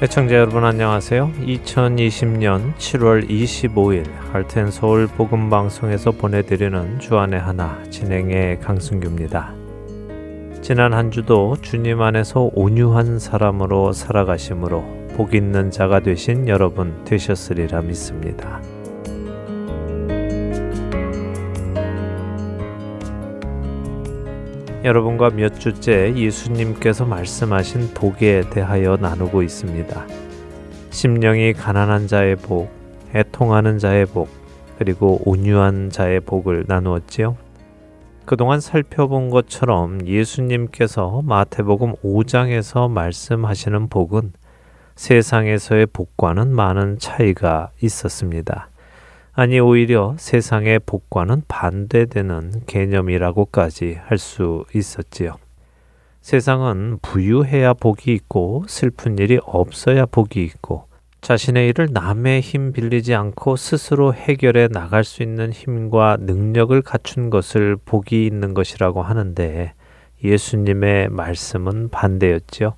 애청자 여러분 안녕하세요. 2020년 7월 25일 할텐 서울 복음 방송에서 보내드리는 주안의 하나 진행의 강승규입니다. 지난 한 주도 주님 안에서 온유한 사람으로 살아가심으로 복 있는 자가 되신 여러분 되셨으리라 믿습니다. 여러분과 몇 주째 예수님께서 말씀하신 복에 대하여 나누고 있습니다. 심령이 가난한 자의 복, 애통하는 자의 복, 그리고 온유한 자의 복을 나누었지요. 그동안 살펴본 것처럼 예수님께서 마태복음 5장에서 말씀하시는 복은 세상에서의 복과는 많은 차이가 있었습니다. 아니 오히려 세상의 복과는 반대되는 개념이라고까지 할 수 있었지요. 세상은 부유해야 복이 있고 슬픈 일이 없어야 복이 있고 자신의 일을 남의 힘 빌리지 않고 스스로 해결해 나갈 수 있는 힘과 능력을 갖춘 것을 복이 있는 것이라고 하는데 예수님의 말씀은 반대였지요.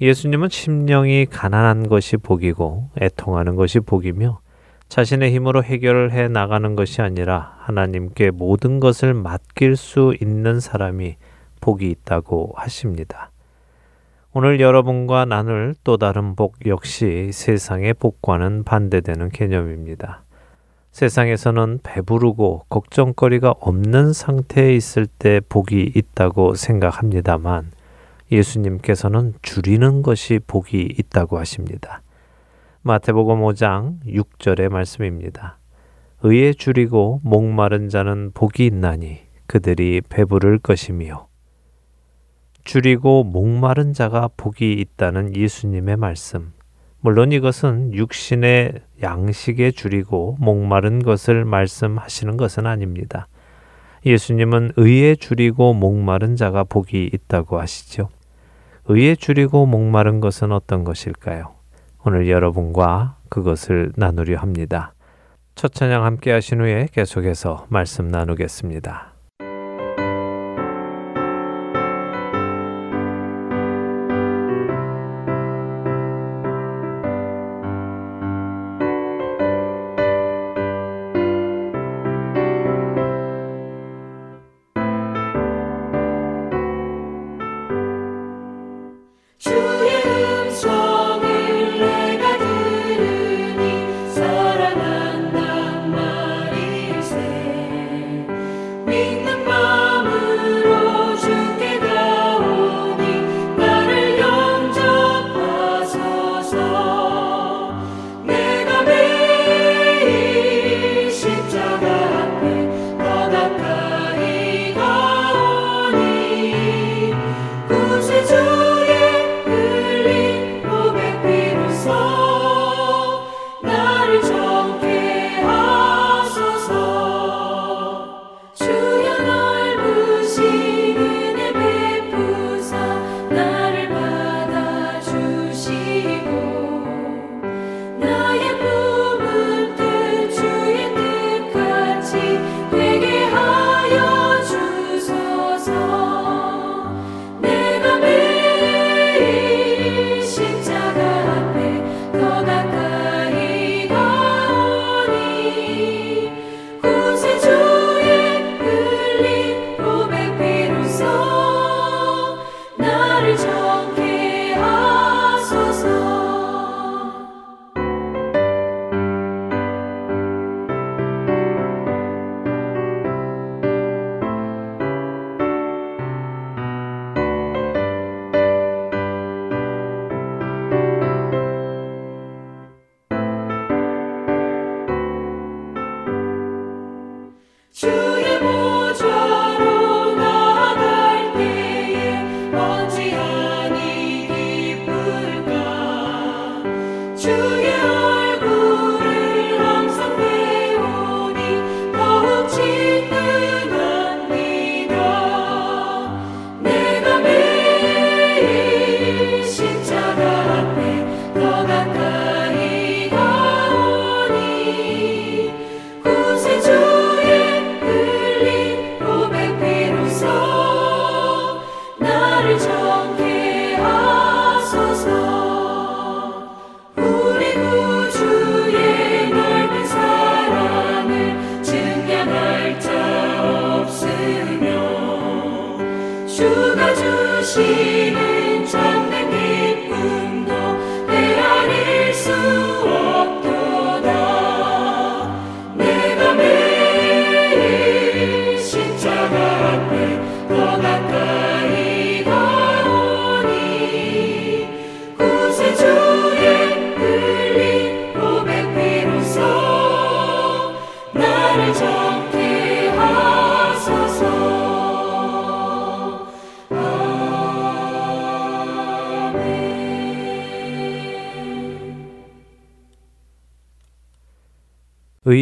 예수님은 심령이 가난한 것이 복이고 애통하는 것이 복이며 자신의 힘으로 해결을 해 나가는 것이 아니라 하나님께 모든 것을 맡길 수 있는 사람이 복이 있다고 하십니다. 오늘 여러분과 나눌 또 다른 복 역시 세상의 복과는 반대되는 개념입니다. 세상에서는 배부르고 걱정거리가 없는 상태에 있을 때 복이 있다고 생각합니다만 예수님께서는 줄이는 것이 복이 있다고 하십니다. 마태복음 5장 6절의 말씀입니다. 의에 줄이고 목마른 자는 복이 있나니 그들이 배부를 것이며 줄이고 목마른 자가 복이 있다는 예수님의 말씀. 물론 이것은 육신의 양식에 줄이고 목마른 것을 말씀하시는 것은 아닙니다. 예수님은 의에 줄이고 목마른 자가 복이 있다고 하시죠. 의에 줄이고 목마른 것은 어떤 것일까요? 오늘 여러분과 그것을 나누려 합니다. 첫 찬양 함께 하신 후에 계속해서 말씀 나누겠습니다.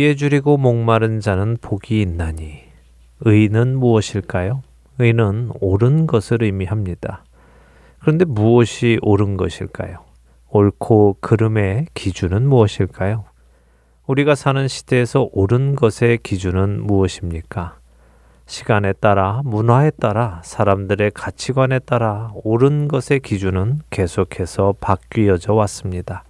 의에 줄이고 목마른 자는 복이 있나니 의는 무엇일까요? 의는 옳은 것을 의미합니다. 그런데 무엇이 옳은 것일까요? 옳고 그름의 기준은 무엇일까요? 우리가 사는 시대에서 옳은 것의 기준은 무엇입니까? 시간에 따라, 문화에 따라, 사람들의 가치관에 따라 옳은 것의 기준은 계속해서 바뀌어져 왔습니다.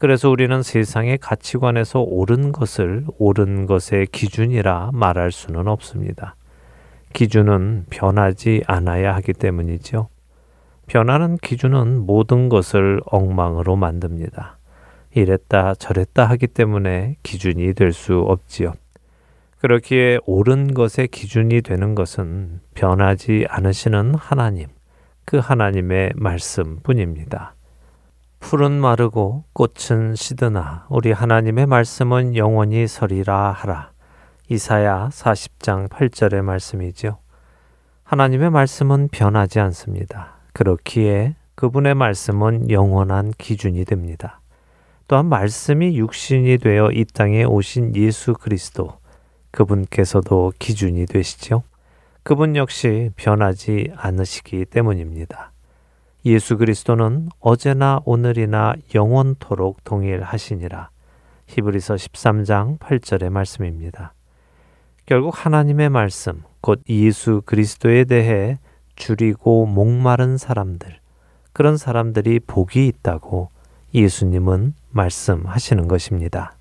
그래서 우리는 세상의 가치관에서 옳은 것을 옳은 것의 기준이라 말할 수는 없습니다. 기준은 변하지 않아야 하기 때문이죠. 변하는 기준은 모든 것을 엉망으로 만듭니다. 이랬다 저랬다 하기 때문에 기준이 될 수 없지요. 그렇기에 옳은 것의 기준이 되는 것은 변하지 않으시는 하나님, 그 하나님의 말씀 뿐입니다. 풀은 마르고 꽃은 시드나 우리 하나님의 말씀은 영원히 서리라 하라. 이사야 40장 8절의 말씀이지요. 하나님의 말씀은 변하지 않습니다. 그렇기에 그분의 말씀은 영원한 기준이 됩니다. 또한 말씀이 육신이 되어 이 땅에 오신 예수 그리스도 그분께서도 기준이 되시죠. 그분 역시 변하지 않으시기 때문입니다. 예수 그리스도는 어제나 오늘이나 영원토록 동일하시니라. 히브리서 13장 8절의 말씀입니다. 결국 하나님의 말씀, 곧 예수 그리스도에 대해 줄이고 목마른 사람들, 그런 사람들이 복이 있다고 예수님은 말씀하시는 것입니다.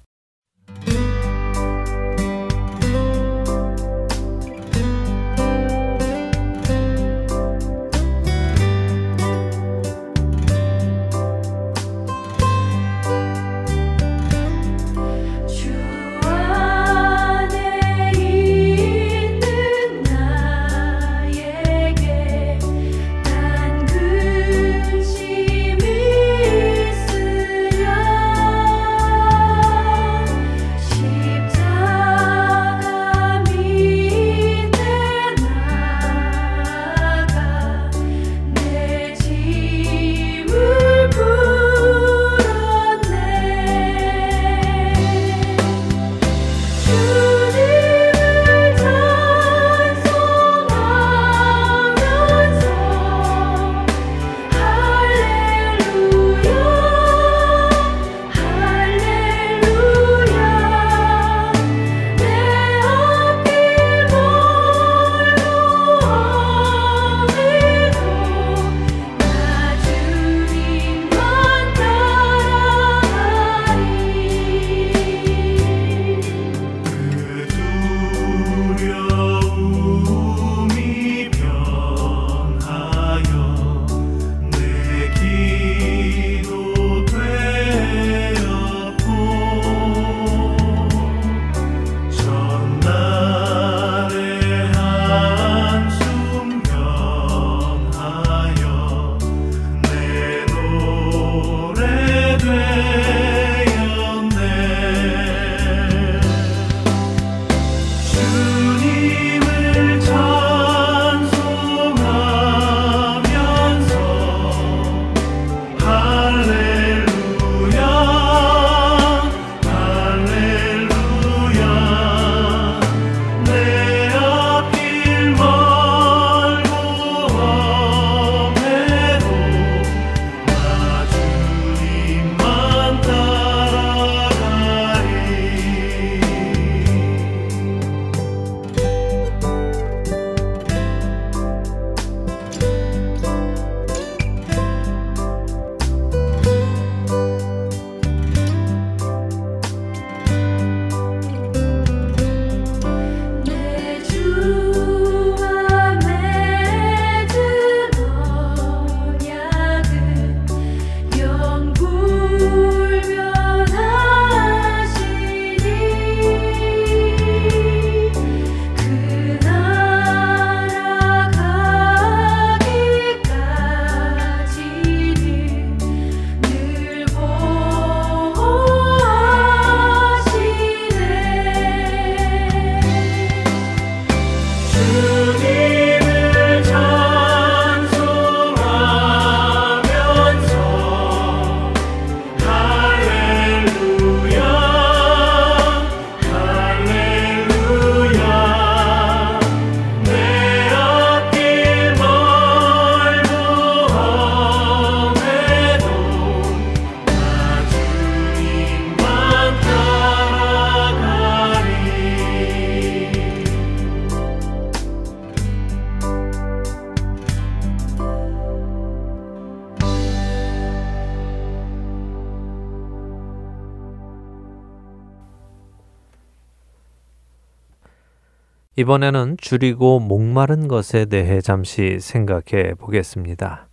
이번에는 줄이고 목마른 것에 대해 잠시 생각해 보겠습니다.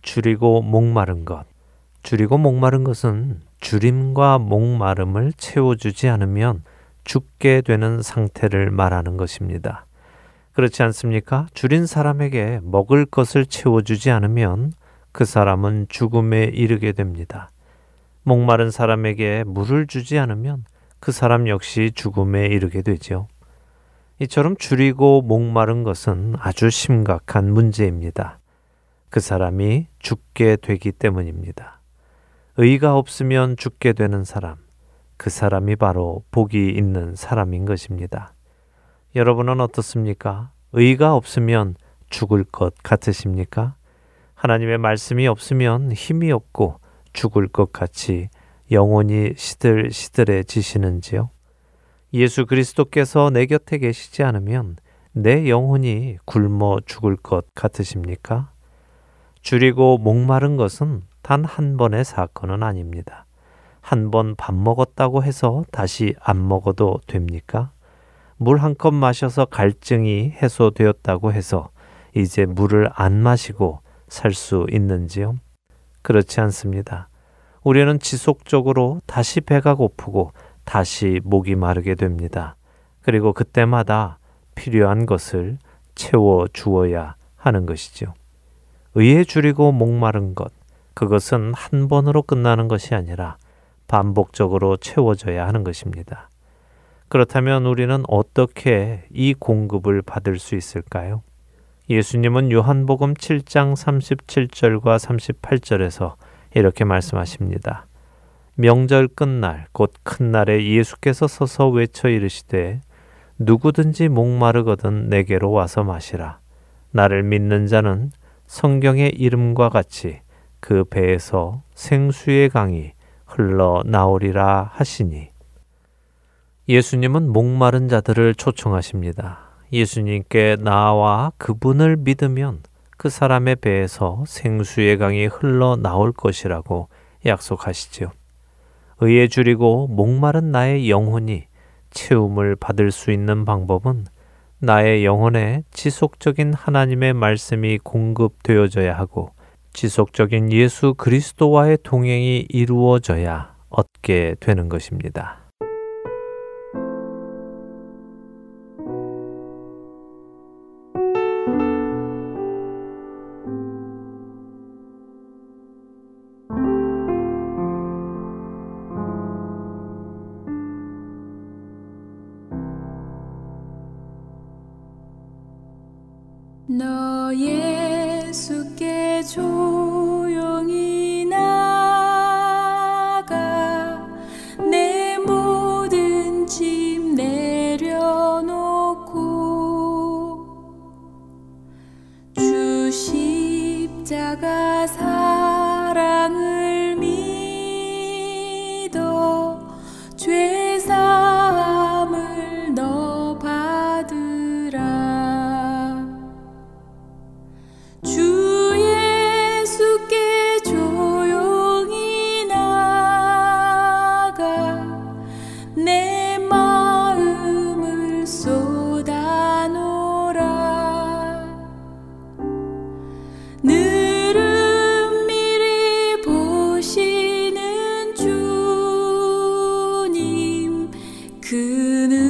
줄이고 목마른 것. 줄이고 목마른 것은 줄임과 목마름을 채워주지 않으면 죽게 되는 상태를 말하는 것입니다. 그렇지 않습니까? 줄인 사람에게 먹을 것을 채워주지 않으면 그 사람은 죽음에 이르게 됩니다. 목마른 사람에게 물을 주지 않으면 그 사람 역시 죽음에 이르게 되죠. 이처럼 줄이고 목마른 것은 아주 심각한 문제입니다. 그 사람이 죽게 되기 때문입니다. 의가 없으면 죽게 되는 사람, 그 사람이 바로 복이 있는 사람인 것입니다. 여러분은 어떻습니까? 의가 없으면 죽을 것 같으십니까? 하나님의 말씀이 없으면 힘이 없고 죽을 것 같이 영혼이 시들시들해지시는지요? 예수 그리스도께서 내 곁에 계시지 않으면 내 영혼이 굶어 죽을 것 같으십니까? 줄이고 목마른 것은 단 한 번의 사건은 아닙니다. 한 번 밥 먹었다고 해서 다시 안 먹어도 됩니까? 물 한 컵 마셔서 갈증이 해소되었다고 해서 이제 물을 안 마시고 살 수 있는지요? 그렇지 않습니다. 우리는 지속적으로 다시 배가 고프고 다시 목이 마르게 됩니다. 그리고 그때마다 필요한 것을 채워 주어야 하는 것이죠. 의에 줄이고 목마른 것, 그것은 한 번으로 끝나는 것이 아니라 반복적으로 채워져야 하는 것입니다. 그렇다면 우리는 어떻게 이 공급을 받을 수 있을까요? 예수님은 요한복음 7장 37절과 38절에서 이렇게 말씀하십니다. 명절 끝날 곧 큰 날에 예수께서 서서 외쳐 이르시되 누구든지 목마르거든 내게로 와서 마시라 나를 믿는 자는 성경의 이름과 같이 그 배에서 생수의 강이 흘러 나오리라 하시니 예수님은 목마른 자들을 초청하십니다. 예수님께 나와 그분을 믿으면 그 사람의 배에서 생수의 강이 흘러 나올 것이라고 약속하시지요. 의에 줄이고 목마른 나의 영혼이 채움을 받을 수 있는 방법은 나의 영혼에 지속적인 하나님의 말씀이 공급되어져야 하고 지속적인 예수 그리스도와의 동행이 이루어져야 얻게 되는 것입니다. 그는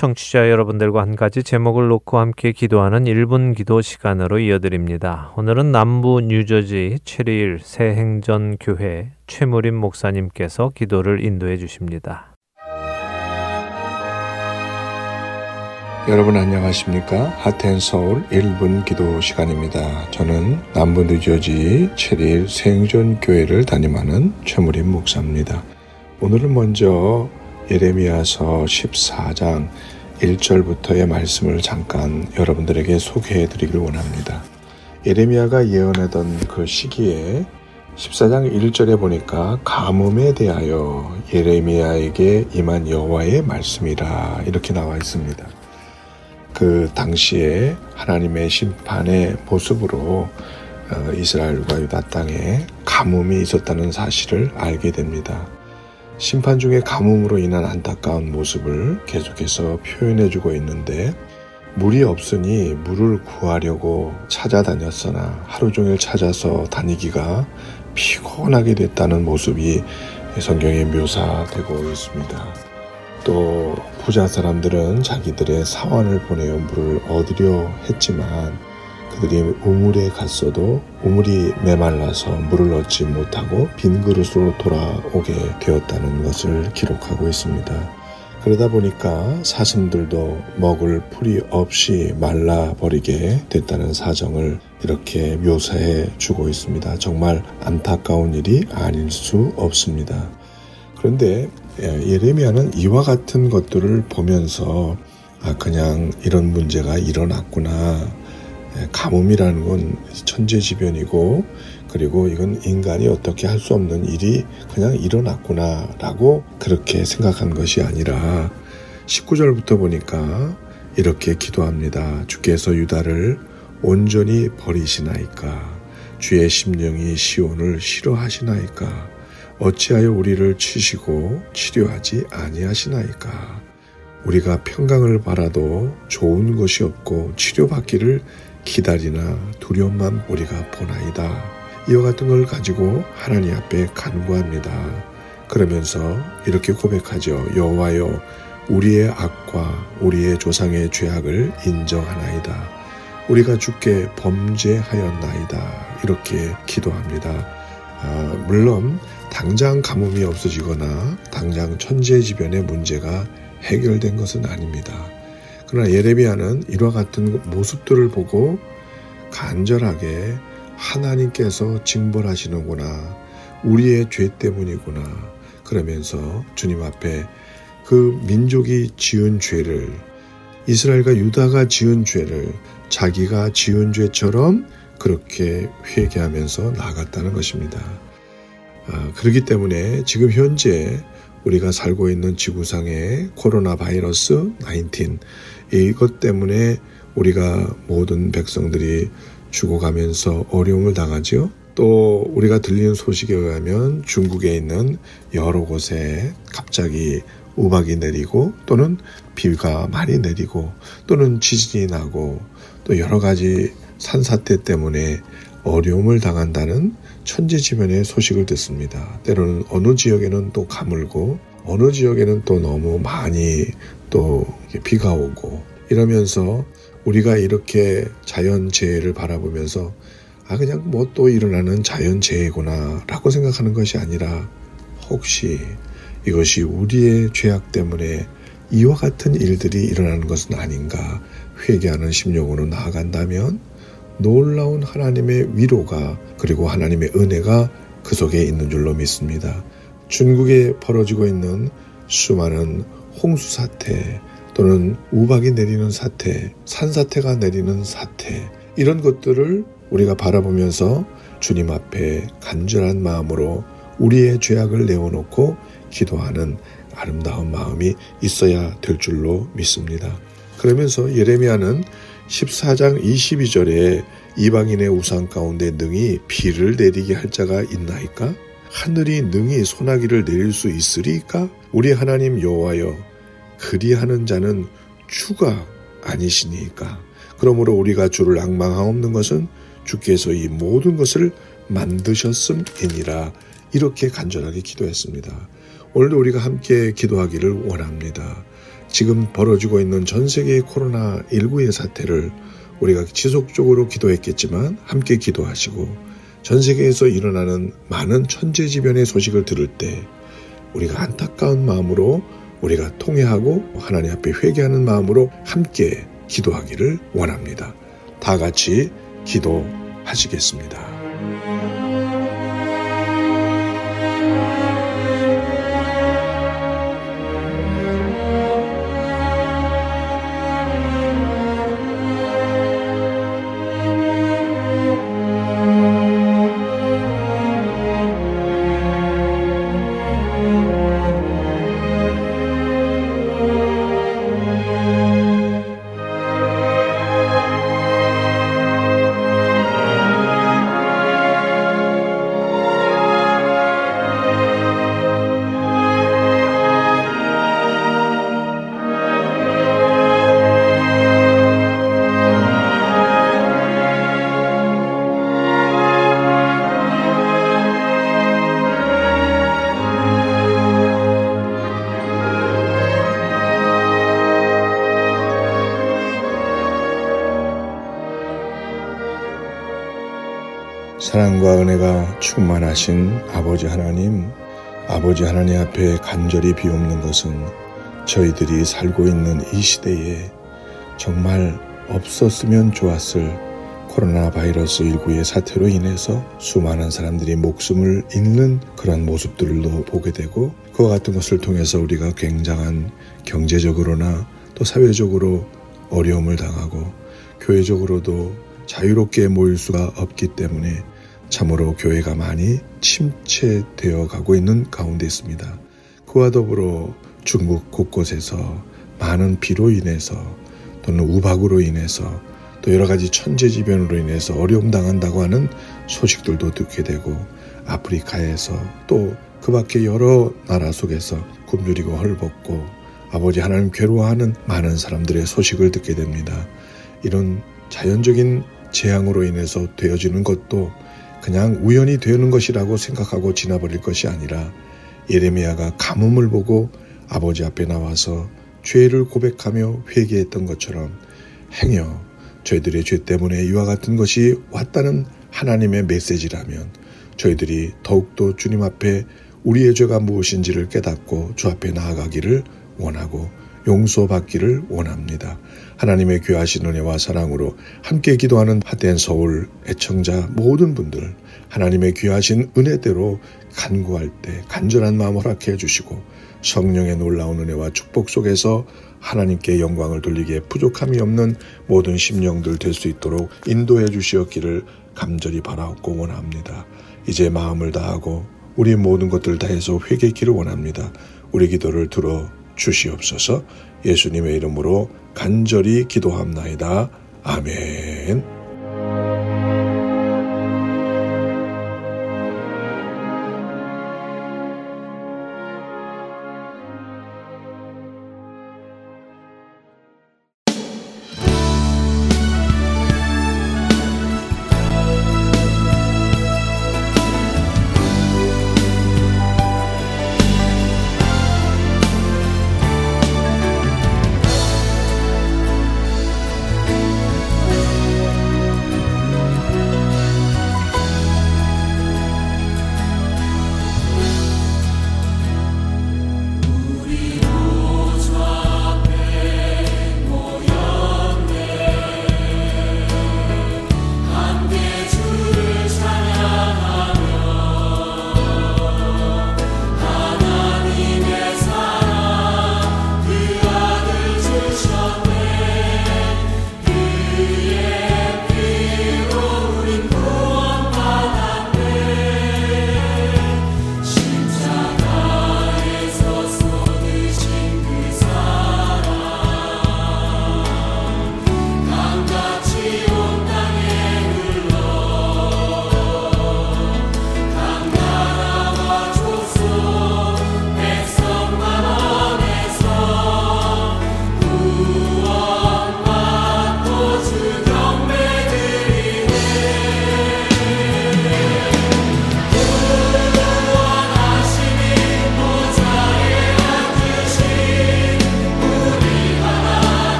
청취자 여러분들과 한 가지 제목을 놓고 함께 기도하는 1분 기도 시간으로 이어드립니다. 오늘은 남부 뉴저지 체리일 새행전 교회 최무림 목사님께서 기도를 인도해 주십니다. 여러분 안녕하십니까? 하텐 서울 1분 기도 시간입니다. 저는 남부 뉴저지 체리일 새행전 교회를 담임하는 최무림 목사입니다. 오늘은 먼저 예레미야서 14장 1절부터의 말씀을 잠깐 여러분들에게 소개해 드리길 원합니다. 예레미야가 예언하던 그 시기에 14장 1절에 보니까 가뭄에 대하여 예레미야에게 임한 여호와의 말씀이라 이렇게 나와 있습니다. 그 당시에 하나님의 심판의 모습으로 어, 이스라엘과 유다 땅에 가뭄이 있었다는 사실을 알게 됩니다. 심판 중에 가뭄으로 인한 안타까운 모습을 계속해서 표현해주고 있는데 물이 없으니 물을 구하려고 찾아다녔으나 하루 종일 찾아서 다니기가 피곤하게 됐다는 모습이 성경에 묘사되고 있습니다. 또 부자 사람들은 자기들의 사원을 보내어 물을 얻으려 했지만 그들이 우물에 갔어도 우물이 메말라서 물을 얻지 못하고 빈 그릇으로 돌아오게 되었다는 것을 기록하고 있습니다. 그러다 보니까 사슴들도 먹을 풀이 없이 말라버리게 됐다는 사정을 이렇게 묘사해 주고 있습니다. 정말 안타까운 일이 아닐 수 없습니다. 그런데 예, 예레미야는 이와 같은 것들을 보면서 아 그냥 이런 문제가 일어났구나 예, 가뭄이라는 건 천재지변이고 그리고 이건 인간이 어떻게 할 수 없는 일이 그냥 일어났구나라고 그렇게 생각한 것이 아니라 19절부터 보니까 이렇게 기도합니다. 주께서 유다를 온전히 버리시나이까? 주의 심령이 시온을 싫어하시나이까? 어찌하여 우리를 치시고 치료하지 아니하시나이까? 우리가 평강을 바라도 좋은 것이 없고 치료받기를 기다리나 두려움만 우리가 보나이다. 이와 같은 걸 가지고 하나님 앞에 간구합니다. 그러면서 이렇게 고백하죠. 여호와여 우리의 악과 우리의 조상의 죄악을 인정하나이다. 우리가 주께 범죄하였나이다. 이렇게 기도합니다. 아, 물론 당장 가뭄이 없어지거나 당장 천재지변의 문제가 해결된 것은 아닙니다. 그러나 예레미야는 이와 같은 모습들을 보고 간절하게 하나님께서 징벌하시는구나. 우리의 죄 때문이구나. 그러면서 주님 앞에 그 민족이 지은 죄를 이스라엘과 유다가 지은 죄를 자기가 지은 죄처럼 그렇게 회개하면서 나갔다는 것입니다. 아, 그렇기 때문에 지금 현재 우리가 살고 있는 지구상의 코로나 바이러스 19 이것 때문에 우리가 모든 백성들이 죽어가면서 어려움을 당하지요. 또 우리가 들리는 소식에 의하면 중국에 있는 여러 곳에 갑자기 우박이 내리고 또는 비가 많이 내리고 또는 지진이 나고 또 여러 가지 산사태 때문에 어려움을 당한다는 천지지변의 소식을 듣습니다. 때로는 어느 지역에는 또 가물고 어느 지역에는 또 너무 많이 또 비가 오고 이러면서 우리가 이렇게 자연재해를 바라보면서 아 그냥 뭐 또 일어나는 자연재해구나 라고 생각하는 것이 아니라 혹시 이것이 우리의 죄악 때문에 이와 같은 일들이 일어나는 것은 아닌가 회개하는 심령으로 나아간다면 놀라운 하나님의 위로가 그리고 하나님의 은혜가 그 속에 있는 줄로 믿습니다. 중국에 벌어지고 있는 수많은 홍수 사태 또는 우박이 내리는 사태, 산사태가 내리는 사태 이런 것들을 우리가 바라보면서 주님 앞에 간절한 마음으로 우리의 죄악을 내어놓고 기도하는 아름다운 마음이 있어야 될 줄로 믿습니다. 그러면서 예레미야는 14장 22절에 이방인의 우상 가운데 능히 비를 내리게 할 자가 있나이까? 하늘이 능히 소나기를 내릴 수 있으리까? 우리 하나님 여호와여 그리하는 자는 주가 아니시니까. 그러므로 우리가 주를 악망하옵는 것은 주께서 이 모든 것을 만드셨음이니라 이렇게 간절하게 기도했습니다. 오늘도 우리가 함께 기도하기를 원합니다. 지금 벌어지고 있는 전 세계의 코로나19의 사태를 우리가 지속적으로 기도했겠지만 함께 기도하시고 전 세계에서 일어나는 많은 천재지변의 소식을 들을 때 우리가 안타까운 마음으로 우리가 통회하고 하나님 앞에 회개하는 마음으로 함께 기도하기를 원합니다. 다 같이 기도하시겠습니다. 충만하신 아버지 하나님, 아버지 하나님 앞에 간절히 비옵는 것은 저희들이 살고 있는 이 시대에 정말 없었으면 좋았을 코로나 바이러스 19의 사태로 인해서 수많은 사람들이 목숨을 잃는 그런 모습들도 보게 되고 그와 같은 것을 통해서 우리가 굉장한 경제적으로나 또 사회적으로 어려움을 당하고 교회적으로도 자유롭게 모일 수가 없기 때문에 참으로 교회가 많이 침체되어 가고 있는 가운데 있습니다. 그와 더불어 중국 곳곳에서 많은 비로 인해서 또는 우박으로 인해서 또 여러 가지 천재지변으로 인해서 어려움 당한다고 하는 소식들도 듣게 되고 아프리카에서 또 그 밖에 여러 나라 속에서 굶주리고 헐벗고 아버지 하나님 괴로워하는 많은 사람들의 소식을 듣게 됩니다. 이런 자연적인 재앙으로 인해서 되어지는 것도 그냥 우연히 되는 것이라고 생각하고 지나버릴 것이 아니라 예레미야가 가뭄을 보고 아버지 앞에 나와서 죄를 고백하며 회개했던 것처럼 행여 저희들의 죄 때문에 이와 같은 것이 왔다는 하나님의 메시지라면 저희들이 더욱더 주님 앞에 우리의 죄가 무엇인지를 깨닫고 주 앞에 나아가기를 원하고 용서받기를 원합니다. 하나님의 귀하신 은혜와 사랑으로 함께 기도하는 하덴 서울 애청자 모든 분들 하나님의 귀하신 은혜대로 간구할 때 간절한 마음 허락해 주시고 성령의 놀라운 은혜와 축복 속에서 하나님께 영광을 돌리기에 부족함이 없는 모든 심령들 될 수 있도록 인도해 주시었기를 감절히 바라옵고 원합니다. 이제 마음을 다하고 우리 모든 것들 다해서 회개기를 원합니다. 우리 기도를 들어 주시옵소서 예수님의 이름으로 간절히 기도합나이다. 아멘.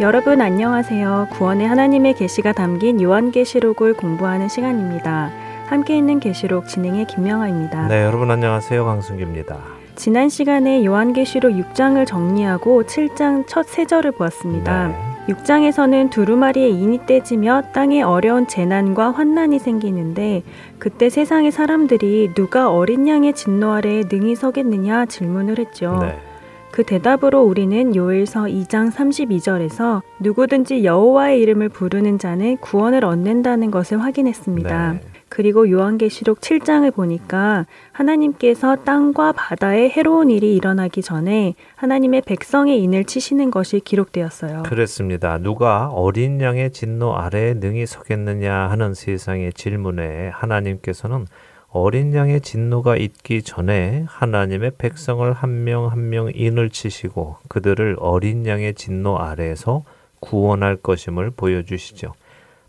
여러분 안녕하세요. 구원의 하나님의 계시가 담긴 요한계시록을 공부하는 시간입니다. 함께 있는 계시록 진행의 김명아입니다. 네, 여러분 안녕하세요. 강승규입니다. 지난 시간에 요한계시록 6장을 정리하고 7장 첫 세 절을 보았습니다. 네. 6장에서는 두루마리의 인이 떼지며 땅에 어려운 재난과 환난이 생기는데 그때 세상의 사람들이 누가 어린 양의 진노 아래에 능히 서겠느냐 질문을 했죠. 네. 그 대답으로 우리는 요일서 2장 32절에서 누구든지 여호와의 이름을 부르는 자는 구원을 얻는다는 것을 확인했습니다. 네. 그리고 요한계시록 7장을 보니까 하나님께서 땅과 바다에 해로운 일이 일어나기 전에 하나님의 백성의 인을 치시는 것이 기록되었어요. 그렇습니다. 누가 어린 양의 진노 아래에 능히 서겠느냐 하는 세상의 질문에 하나님께서는 어린 양의 진노가 있기 전에 하나님의 백성을 한명 한 명 인을 치시고 그들을 어린 양의 진노 아래에서 구원할 것임을 보여주시죠.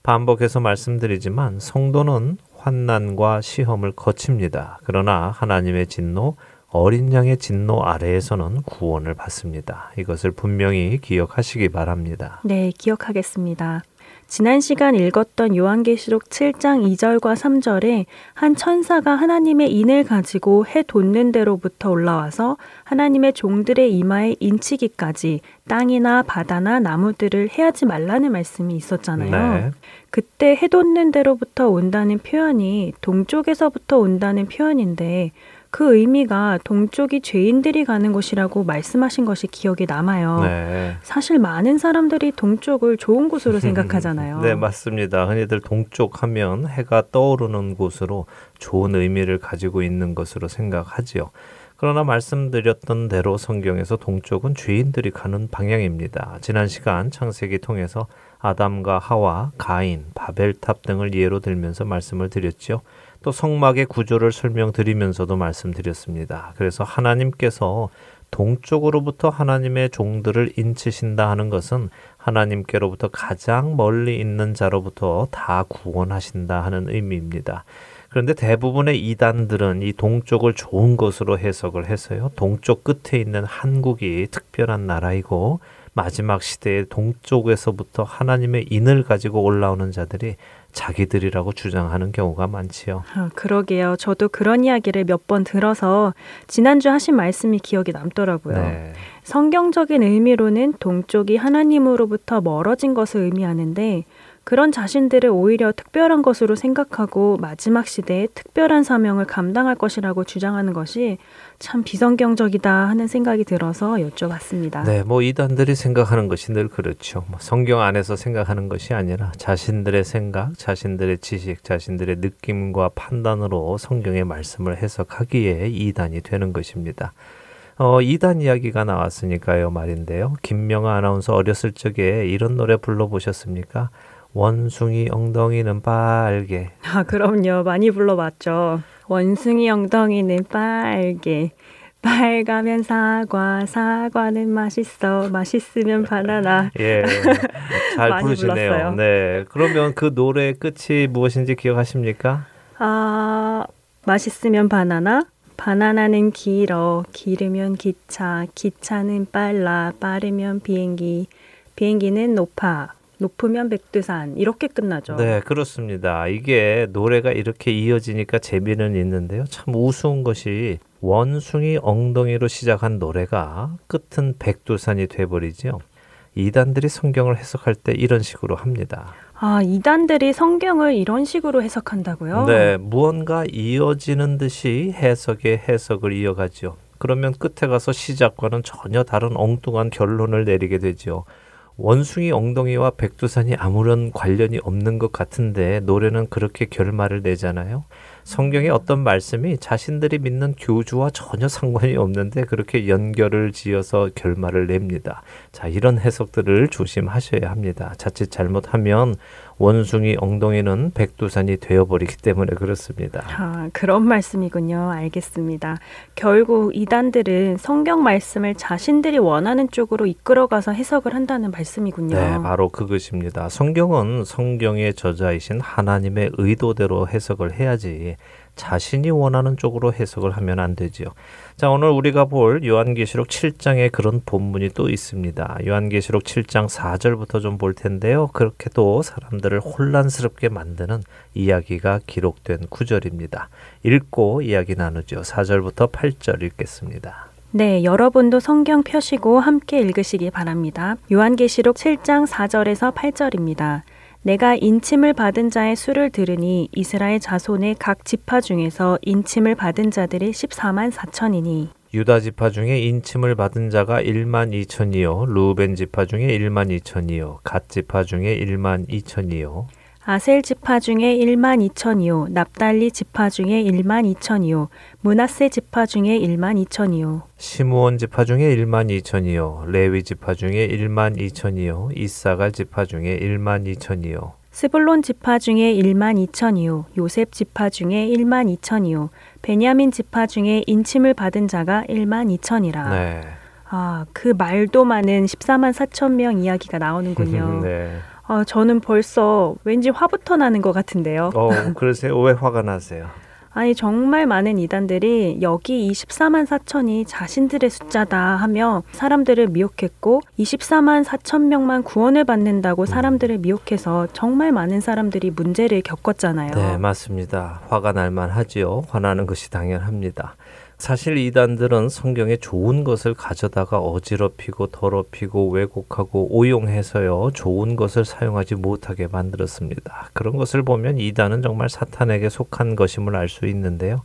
반복해서 말씀드리지만 성도는 환난과 시험을 거칩니다. 그러나 하나님의 진노, 어린 양의 진노 아래에서는 구원을 받습니다. 이것을 분명히 기억하시기 바랍니다. 네, 기억하겠습니다. 지난 시간 읽었던 요한계시록 7장 2절과 3절에 한 천사가 하나님의 인을 가지고 해 돋는 데로부터 올라와서 하나님의 종들의 이마에 인치기까지 땅이나 바다나 나무들을 해하지 말라는 말씀이 있었잖아요. 네. 그때 해 돋는 데로부터 온다는 표현이 동쪽에서부터 온다는 표현인데 그 의미가 동쪽이 죄인들이 가는 곳이라고 말씀하신 것이 기억에 남아요. 네. 사실 많은 사람들이 동쪽을 좋은 곳으로 생각하잖아요. 네, 맞습니다. 흔히들 동쪽 하면 해가 떠오르는 곳으로 좋은 의미를 가지고 있는 것으로 생각하지요. 그러나 말씀드렸던 대로 성경에서 동쪽은 죄인들이 가는 방향입니다. 지난 시간 창세기 통해서 아담과 하와, 가인, 바벨탑 등을 예로 들면서 말씀을 드렸죠. 또 성막의 구조를 설명드리면서도 말씀드렸습니다. 그래서 하나님께서 동쪽으로부터 하나님의 종들을 인치신다 하는 것은 하나님께로부터 가장 멀리 있는 자로부터 다 구원하신다 하는 의미입니다. 그런데 대부분의 이단들은 이 동쪽을 좋은 것으로 해석을 해서요. 동쪽 끝에 있는 한국이 특별한 나라이고 마지막 시대의 동쪽에서부터 하나님의 인을 가지고 올라오는 자들이 자기들이라고 주장하는 경우가 많지요. 아, 그러게요. 저도 그런 이야기를 몇 번 들어서 지난주 하신 말씀이 기억에 남더라고요. 네. 성경적인 의미로는 동쪽이 하나님으로부터 멀어진 것을 의미하는데 그런 자신들을 오히려 특별한 것으로 생각하고 마지막 시대에 특별한 사명을 감당할 것이라고 주장하는 것이 참 비성경적이다 하는 생각이 들어서 여쭤봤습니다. 네, 뭐 이단들이 생각하는 것이 늘 그렇죠. 뭐 성경 안에서 생각하는 것이 아니라 자신들의 생각, 자신들의 지식, 자신들의 느낌과 판단으로 성경의 말씀을 해석하기에 이단이 되는 것입니다. 어, 이단 이야기가 나왔으니까요 말인데요. 김명아 아나운서 어렸을 적에 이런 노래 불러보셨습니까? 원숭이 엉덩이는 빨개. 아, 그럼요. 많이 불러봤죠. 원숭이 엉덩이는 빨개. 빨가면 사과, 사과는 맛있어, 맛있으면 바나나. 예, 잘 부르시네요. 불렀어요. 네, 그러면 그 노래의 끝이 무엇인지 기억하십니까? 아, 맛있으면 바나나, 바나나는 길어, 길으면 기차, 기차는 빨라, 빠르면 비행기, 비행기는 높아, 높으면 백두산 이렇게 끝나죠. 네, 그렇습니다. 이게 노래가 이렇게 이어지니까 재미는 있는데요. 참 우스운 것이 원숭이 엉덩이로 시작한 노래가 끝은 백두산이 돼버리죠. 이단들이 성경을 해석할 때 이런 식으로 합니다. 아, 이단들이 성경을 이런 식으로 해석한다고요? 네, 무언가 이어지는 듯이 해석의 해석을 이어가죠. 그러면 끝에 가서 시작과는 전혀 다른 엉뚱한 결론을 내리게 되죠. 원숭이 엉덩이와 백두산이 아무런 관련이 없는 것 같은데 노래는 그렇게 결말을 내잖아요. 성경의 어떤 말씀이 자신들이 믿는 교주와 전혀 상관이 없는데 그렇게 연결을 지어서 결말을 냅니다. 자, 이런 해석들을 조심하셔야 합니다. 자칫 잘못하면 원숭이 엉덩이는 백두산이 되어버리기 때문에 그렇습니다. 아, 그런 말씀이군요. 알겠습니다. 결국 이단들은 성경 말씀을 자신들이 원하는 쪽으로 이끌어가서 해석을 한다는 말씀이군요. 네, 바로 그것입니다. 성경은 성경의 저자이신 하나님의 의도대로 해석을 해야지 자신이 원하는 쪽으로 해석을 하면 안 되지요. 자, 오늘 우리가 볼 요한계시록 7장에 그런 본문이 또 있습니다. 요한계시록 7장 4절부터 좀 볼 텐데요. 그렇게도 사람들을 혼란스럽게 만드는 이야기가 기록된 구절입니다. 읽고 이야기 나누죠. 4절부터 8절 읽겠습니다. 네, 여러분도 성경 펴시고 함께 읽으시기 바랍니다. 요한계시록 7장 4절에서 8절입니다. 내가 인침을 받은 자의 수를 들으니 이스라엘 자손의 각 지파 중에서 인침을 받은 자들이 14만 4천이니. 유다 지파 중에 인침을 받은 자가 1만 2천이요. 루벤 지파 중에 1만 2천이요. 갓 지파 중에 1만 2천이요 아셀 지파 중에 1만 2천이요 납달리 지파 중에 1만 2천이요 문하세 지파 중에 1만 2천이요 시므온 지파 중에 1만 2천이요 레위 지파 중에 1만 2천이요 이사갈 지파 중에 1만 2천이요 스불론 지파 중에 1만 2천이요 요셉 지파 중에 1만 2천이요 베냐민 지파 중에 인침을 받은 자가 1만 2천이라 네. 아, 그 말도 많은 14만 4천 명 이야기가 나오는군요. 네. 아, 저는 벌써 왠지 화부터 나는 것 같은데요. 어, 그러세요? 왜 화가 나세요? 아니 정말 많은 이단들이 여기 24만 4천이 자신들의 숫자다 하며 사람들을 미혹했고 24만 4천 명만 구원을 받는다고 사람들을 미혹해서 정말 많은 사람들이 문제를 겪었잖아요. 네, 맞습니다. 화가 날만 하지요. 화나는 것이 당연합니다. 사실 이단들은 성경에 좋은 것을 가져다가 어지럽히고 더럽히고 왜곡하고 오용해서요 좋은 것을 사용하지 못하게 만들었습니다. 그런 것을 보면 이단은 정말 사탄에게 속한 것임을 알 수 있는데요.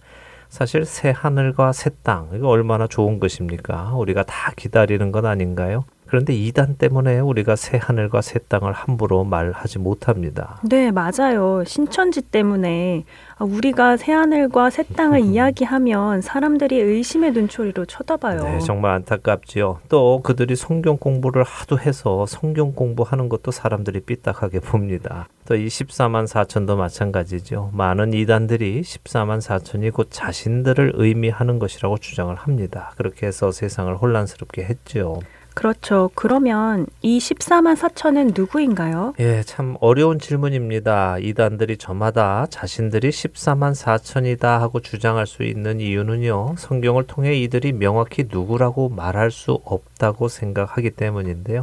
사실 새 하늘과 새 땅, 이거 얼마나 좋은 것입니까? 우리가 다 기다리는 것 아닌가요? 그런데 이단 때문에 우리가 새 하늘과 새 땅을 함부로 말하지 못합니다. 네, 맞아요. 신천지 때문에 우리가 새 하늘과 새 땅을 이야기하면 사람들이 의심의 눈초리로 쳐다봐요. 네, 정말 안타깝지요. 또 그들이 성경 공부를 하도 해서 성경 공부하는 것도 사람들이 삐딱하게 봅니다. 또 이 14만 4천도 마찬가지죠. 많은 이단들이 14만 4천이 곧 자신들을 의미하는 것이라고 주장을 합니다. 그렇게 해서 세상을 혼란스럽게 했죠. 그렇죠. 그러면 이 14만 4천은 누구인가요? 예, 참 어려운 질문입니다. 이단들이 저마다 자신들이 14만 4천이다 하고 주장할 수 있는 이유는요. 성경을 통해 이들이 명확히 누구라고 말할 수 없다고 생각하기 때문인데요.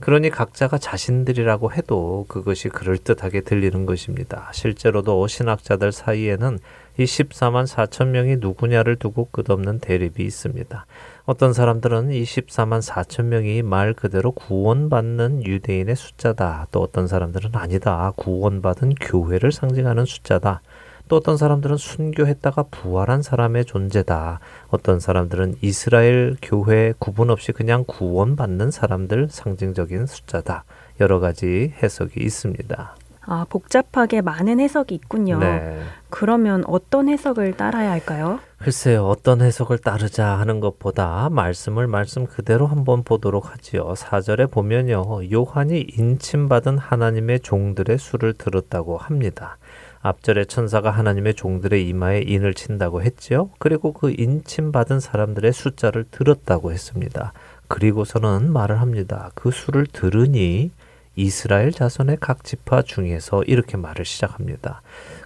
그러니 각자가 자신들이라고 해도 그것이 그럴듯하게 들리는 것입니다. 실제로도 신학자들 사이에는 이 14만 4천 명이 누구냐를 두고 끝없는 대립이 있습니다. 어떤 사람들은 이 14만 4천 명이 말 그대로 구원받는 유대인의 숫자다. 또 어떤 사람들은 아니다. 구원받은 교회를 상징하는 숫자다. 또 어떤 사람들은 순교했다가 부활한 사람의 존재다. 어떤 사람들은 이스라엘 교회 구분 없이 그냥 구원받는 사람들 상징적인 숫자다. 여러 가지 해석이 있습니다. 아, 복잡하게 많은 해석이 있군요. 네. 그러면 어떤 해석을 따라야 할까요? 글쎄요, 어떤 해석을 따르자 하는 것보다 말씀을 말씀 그대로 한번 보도록 하지요. 사절에 보면요, 요한이 인침받은 하나님의 종들의 수를 들었다고 합니다. 앞절에 천사가 하나님의 종들의 이마에 인을 친다고 했지요. 그리고 그 인침받은 사람들의 숫자를 들었다고 했습니다. 그리고서는 말을 합니다. 그 수를 들으니 이스라엘 자손의 각 지파 중에서 이렇게 말을 시작합니다.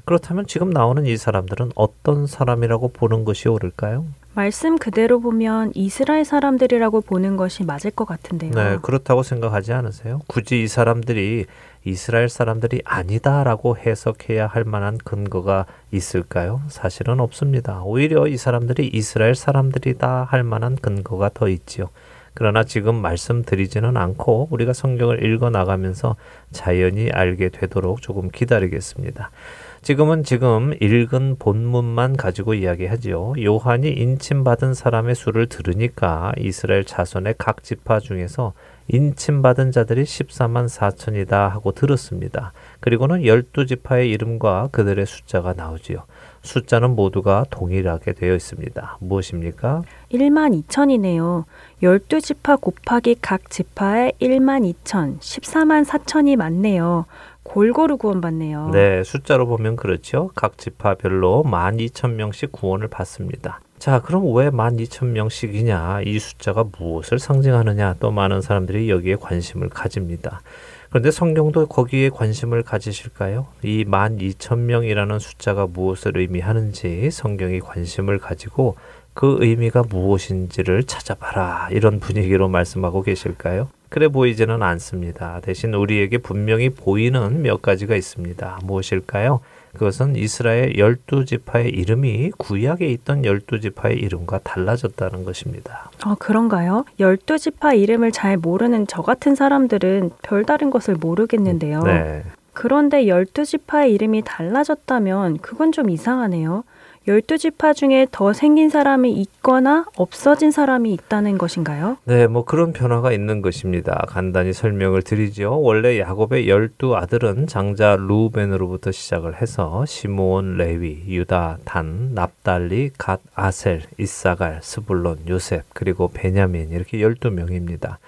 그렇다면 지금 나오는 이 사람들은 어떤 사람이라고 보는 것이 옳을까요? 말씀 그대로 보면 이스라엘 사람들이라고 보는 것이 맞을 것 같은데요. 네, 그렇다고 생각하지 않으세요? 굳이 이 사람들이 이스라엘 사람들이 아니다라고 해석해야 할 만한 근거가 있을까요? 사실은 없습니다. 오히려 이 사람들이 이스라엘 사람들이다 할 만한 근거가 더 있지요. 그러나 지금 말씀드리지는 않고 우리가 성경을 읽어 나가면서 자연히 알게 되도록 조금 기다리겠습니다. 지금은 지금 읽은 본문만 가지고 이야기하지요. 요한이 인침받은 사람의 수를 들으니까 이스라엘 자손의 각 지파 중에서 인침받은 자들이 14만 4천이다 하고 들었습니다. 그리고는 열두 지파의 이름과 그들의 숫자가 나오지요. 숫자는 모두가 동일하게 되어 있습니다. 무엇입니까? 1만 2천이네요. 12지파 곱하기 각 지파에 1만 2천, 14만 4천이 맞네요. 골고루 구원받네요. 네, 숫자로 보면 그렇죠. 각 지파별로 12,000명씩 구원을 받습니다. 자, 그럼 왜 12,000명씩이냐? 이 숫자가 무엇을 상징하느냐? 또 많은 사람들이 여기에 관심을 가집니다. 그런데 성경도 거기에 관심을 가지실까요? 이 12,000명이라는 숫자가 무엇을 의미하는지 성경이 관심을 가지고 그 의미가 무엇인지를 찾아봐라. 이런 분위기로 말씀하고 계실까요? 그래 보이지는 않습니다. 대신 우리에게 분명히 보이는 몇 가지가 있습니다. 무엇일까요? 그것은 이스라엘 열두 지파의 이름이 구약에 있던 열두 지파의 이름과 달라졌다는 것입니다. 아, 그런가요? 열두 지파 이름을 잘 모르는 저 같은 사람들은 별다른 것을 모르겠는데요. 네. 그런데 열두 지파의 이름이 달라졌다면 그건 좀 이상하네요. 열두 지파 중에 더 생긴 사람이 있거나 없어진 사람이 있다는 것인가요? 네, 뭐 그런 변화가 있는 것입니다. 간단히 설명을 드리죠. 원래 야곱의 열두 아들은 장자 루벤으로부터 시작을 해서 시므온, 레위, 유다, 단, 납달리, 갓, 아셀, 이사갈, 스불론, 요셉, 그리고 베냐민 이렇게 열두 명입니다.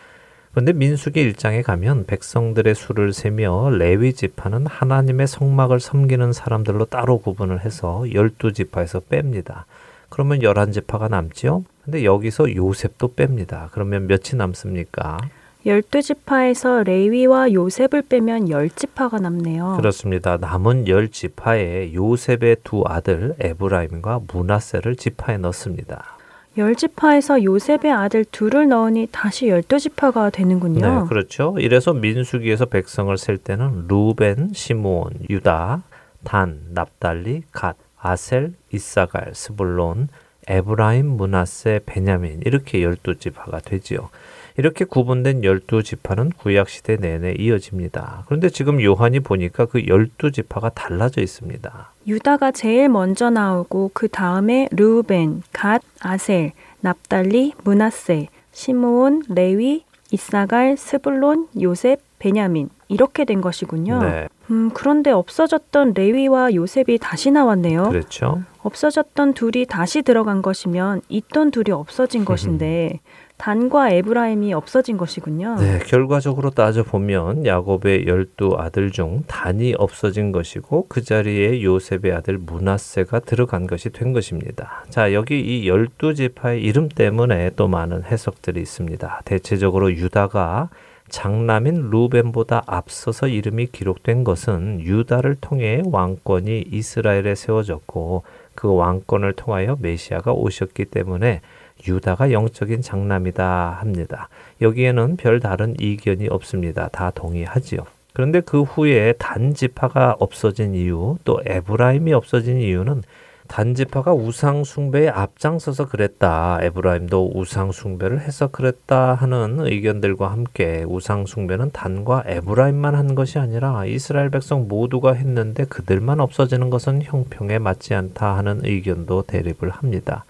그런데 민수기 1장에 가면 백성들의 수를 세며 레위 지파는 하나님의 성막을 섬기는 사람들로 따로 구분을 해서 12지파에서 뺍니다. 그러면 11지파가 남지요? 근데 여기서 요셉도 뺍니다. 그러면 몇이 남습니까? 열두 지파에서 레위와 요셉을 빼면 열 지파가 남네요. 그렇습니다. 남은 열 지파에 요셉의 두 아들 에브라임과 문하세를 지파에 넣습니다. 열 지파에서 요셉의 아들 둘을 넣으니 다시 열두 지파가 되는군요. 네, 그렇죠. 이래서 민수기에서 백성을 셀 때는 루벤, 시므온, 유다, 단, 납달리, 갓, 아셀, 잇사갈, 스불론, 에브라임, 므낫세, 베냐민 이렇게 열두 지파가 되지요. 이렇게 구분된 열두 지파는 구약 시대 내내 이어집니다. 그런데 지금 요한이 보니까 그 열두 지파가 달라져 있습니다. 유다가 제일 먼저 나오고 그 다음에 르우벤, 갓, 아셀, 납달리, 므낫세, 시므온, 레위, 잇사갈, 스불론, 요셉, 베냐민 이렇게 된 것이군요. 네, 음, 그런데 없어졌던 레위와 요셉이 다시 나왔네요. 그렇죠. 없어졌던 둘이 다시 들어간 것이면 있던 둘이 없어진 것인데 단과 에브라임이 없어진 것이군요. 네, 결과적으로 따져 보면 야곱의 열두 아들 중 단이 없어진 것이고 그 자리에 요셉의 아들 므낫세가 들어간 것이 된 것입니다. 자, 여기 이 열두 지파의 이름 때문에 또 많은 해석들이 있습니다. 대체적으로 유다가 장남인 루벤보다 앞서서 이름이 기록된 것은 유다를 통해 왕권이 이스라엘에 세워졌고 그 왕권을 통하여 메시아가 오셨기 때문에 유다가 영적인 장남이다 합니다. 여기에는 별 다른 이견이 없습니다. 다 동의하지요. 그런데 그 후에 단지파가 없어진 이유, 또 에브라임이 없어진 이유는 단지파가 우상 숭배에 앞장서서 그랬다. 에브라임도 우상 숭배를 해서 그랬다 하는 의견들과 함께 우상 숭배는 단과 에브라임만 한 것이 아니라 이스라엘 백성 모두가 했는데 그들만 없어지는 것은 형평에 맞지 않다 하는 의견도 대립을 합니다.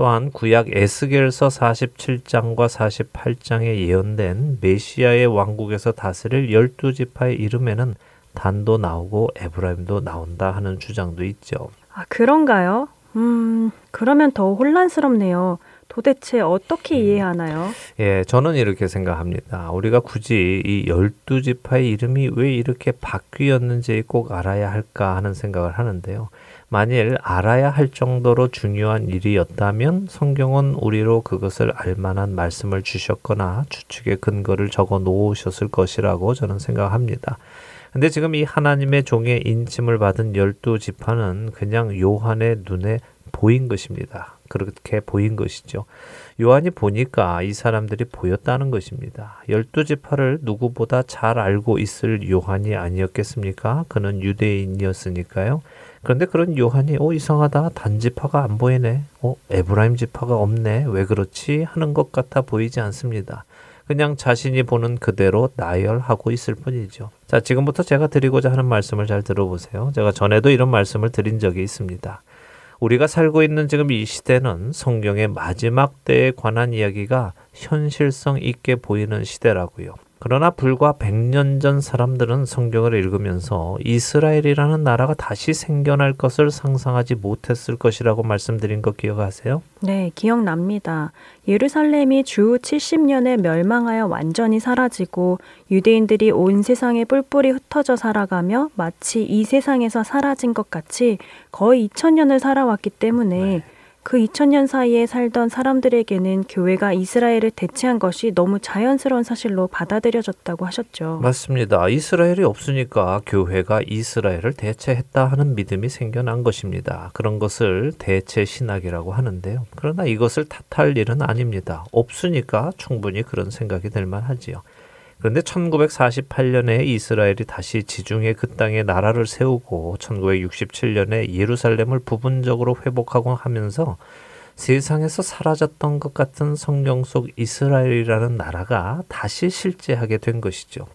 또한 구약 에스겔서 47장과 48장에 예언된 메시아의 왕국에서 다스릴 열두 지파의 이름에는 단도 나오고 에브라임도 나온다 하는 주장도 있죠. 아, 그런가요? 음, 그러면 더 혼란스럽네요. 도대체 어떻게 음. 이해하나요? 예, 저는 이렇게 생각합니다. 우리가 굳이 이 열두 지파의 이름이 왜 이렇게 바뀌었는지 꼭 알아야 할까 하는 생각을 하는데요. 만일 알아야 할 정도로 중요한 일이었다면 성경은 우리로 그것을 알 만한 말씀을 주셨거나 추측의 근거를 적어 놓으셨을 것이라고 저는 생각합니다. 근데 지금 이 하나님의 종의 인침을 받은 열두 지파는 그냥 요한의 눈에 보인 것입니다. 그렇게 보인 것이죠. 요한이 보니까 이 사람들이 보였다는 것입니다. 열두 지파를 누구보다 잘 알고 있을 요한이 아니었겠습니까? 그는 유대인이었으니까요. 그런데 그런 요한이 어 이상하다 단지파가 안 보이네 어 에브라임 지파가 없네 왜 그렇지 하는 것 같아 보이지 않습니다. 그냥 자신이 보는 그대로 나열하고 있을 뿐이죠. 자, 지금부터 제가 드리고자 하는 말씀을 잘 들어보세요. 제가 전에도 이런 말씀을 드린 적이 있습니다. 우리가 살고 있는 지금 이 시대는 성경의 마지막 때에 관한 이야기가 현실성 있게 보이는 시대라고요. 그러나 불과 100년 전 사람들은 성경을 읽으면서 이스라엘이라는 나라가 다시 생겨날 것을 상상하지 못했을 것이라고 말씀드린 거 기억하세요? 네, 기억납니다. 예루살렘이 주 70년에 멸망하여 완전히 사라지고 유대인들이 온 세상에 뿔뿔이 흩어져 살아가며 마치 이 세상에서 사라진 것 같이 거의 2000년을 살아왔기 때문에 네. 그 2000년 사이에 살던 사람들에게는 교회가 이스라엘을 대체한 것이 너무 자연스러운 사실로 받아들여졌다고 하셨죠. 맞습니다. 이스라엘이 없으니까 교회가 이스라엘을 대체했다 하는 믿음이 생겨난 것입니다. 그런 것을 대체 신학이라고 하는데요. 그러나 이것을 탓할 일은 아닙니다. 없으니까 충분히 그런 생각이 들 만하지요. 그런데 1948년에 이스라엘이 다시 지중해 그 땅에 나라를 세우고 1967년에 예루살렘을 부분적으로 회복하고 하면서 세상에서 사라졌던 것 같은 성경 속 이스라엘이라는 나라가 다시 실제하게 된 것이죠.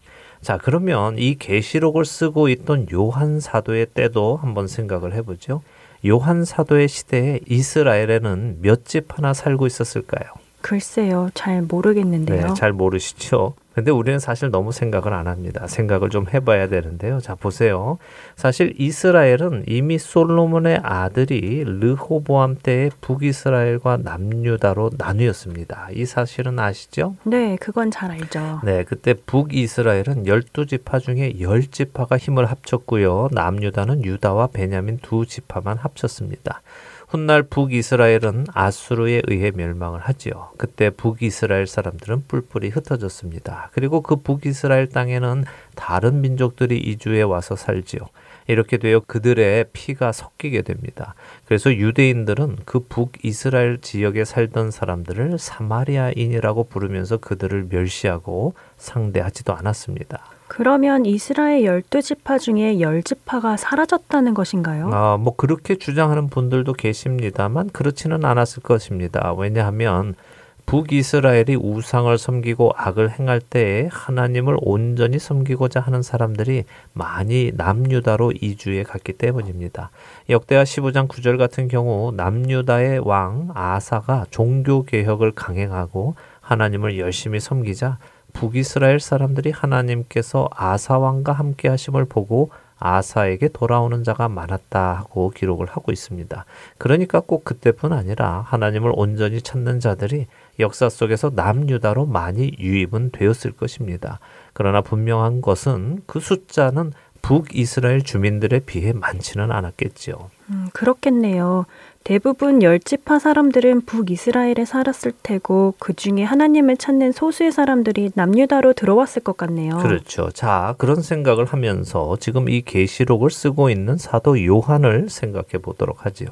자, 그러면 이 계시록을 쓰고 있던 요한 사도의 때도 한번 생각을 해 보죠. 요한 사도의 시대에 이스라엘에는 몇 집 하나 살고 있었을까요? 글쎄요, 잘 모르겠는데요. 네, 잘 모르시죠. 근데 우리는 사실 너무 생각을 안 합니다. 생각을 좀 해봐야 되는데요. 자, 보세요. 사실 이스라엘은 이미 솔로몬의 아들이 르호보암 때의 북이스라엘과 남유다로 나뉘었습니다. 이 사실은 아시죠? 네, 그건 잘 알죠. 네, 그때 북이스라엘은 12지파 중에 10지파가 힘을 합쳤고요. 남유다는 유다와 베냐민 두 지파만 합쳤습니다. 훗날 북이스라엘은 아수르에 의해 멸망을 하지요. 그때 북이스라엘 사람들은 뿔뿔이 흩어졌습니다. 그리고 그 북이스라엘 땅에는 다른 민족들이 이주해 와서 살지요. 이렇게 되어 그들의 피가 섞이게 됩니다. 그래서 유대인들은 그 북이스라엘 지역에 살던 사람들을 사마리아인이라고 부르면서 그들을 멸시하고 상대하지도 않았습니다. 그러면 이스라엘 열두 지파 중에 열 지파가 사라졌다는 것인가요? 아, 뭐 그렇게 주장하는 분들도 계십니다만 그렇지는 않았을 것입니다. 왜냐하면 북이스라엘이 우상을 섬기고 악을 행할 때에 하나님을 온전히 섬기고자 하는 사람들이 많이 남유다로 이주해 갔기 때문입니다. 역대하 15장 9절 같은 경우 남유다의 왕 아사가 종교 개혁을 강행하고 하나님을 열심히 섬기자 북이스라엘 사람들이 하나님께서 아사 왕과 함께 하심을 보고 아사에게 돌아오는 자가 많았다 하고 기록을 하고 있습니다. 그러니까 꼭 그때뿐 아니라 하나님을 온전히 찾는 자들이 역사 속에서 남유다로 많이 유입은 되었을 것입니다. 그러나 분명한 것은 그 숫자는 북이스라엘 주민들에 비해 많지는 않았겠지요. 음, 그렇겠네요. 대부분 열지파 사람들은 북이스라엘에 살았을 테고 그 중에 하나님을 찾는 소수의 사람들이 남유다로 들어왔을 것 같네요. 그렇죠. 자, 그런 생각을 하면서 지금 이 계시록을 쓰고 있는 사도 요한을 생각해 보도록 하지요.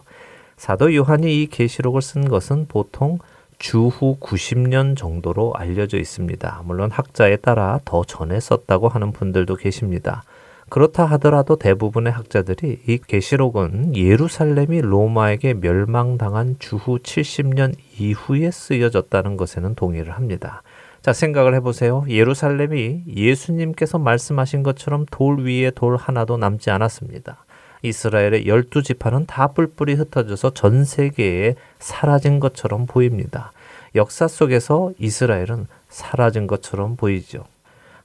사도 요한이 이 계시록을 쓴 것은 보통 주후 90년 정도로 알려져 있습니다. 물론 학자에 따라 더 전에 썼다고 하는 분들도 계십니다. 그렇다 하더라도 대부분의 학자들이 이 계시록은 예루살렘이 로마에게 멸망당한 주후 70년 이후에 쓰여졌다는 것에는 동의를 합니다. 자, 생각을 해보세요. 예루살렘이 예수님께서 말씀하신 것처럼 돌 위에 돌 하나도 남지 않았습니다. 이스라엘의 열두 지파는 다 뿔뿔이 흩어져서 전 세계에 사라진 것처럼 보입니다. 역사 속에서 이스라엘은 사라진 것처럼 보이죠.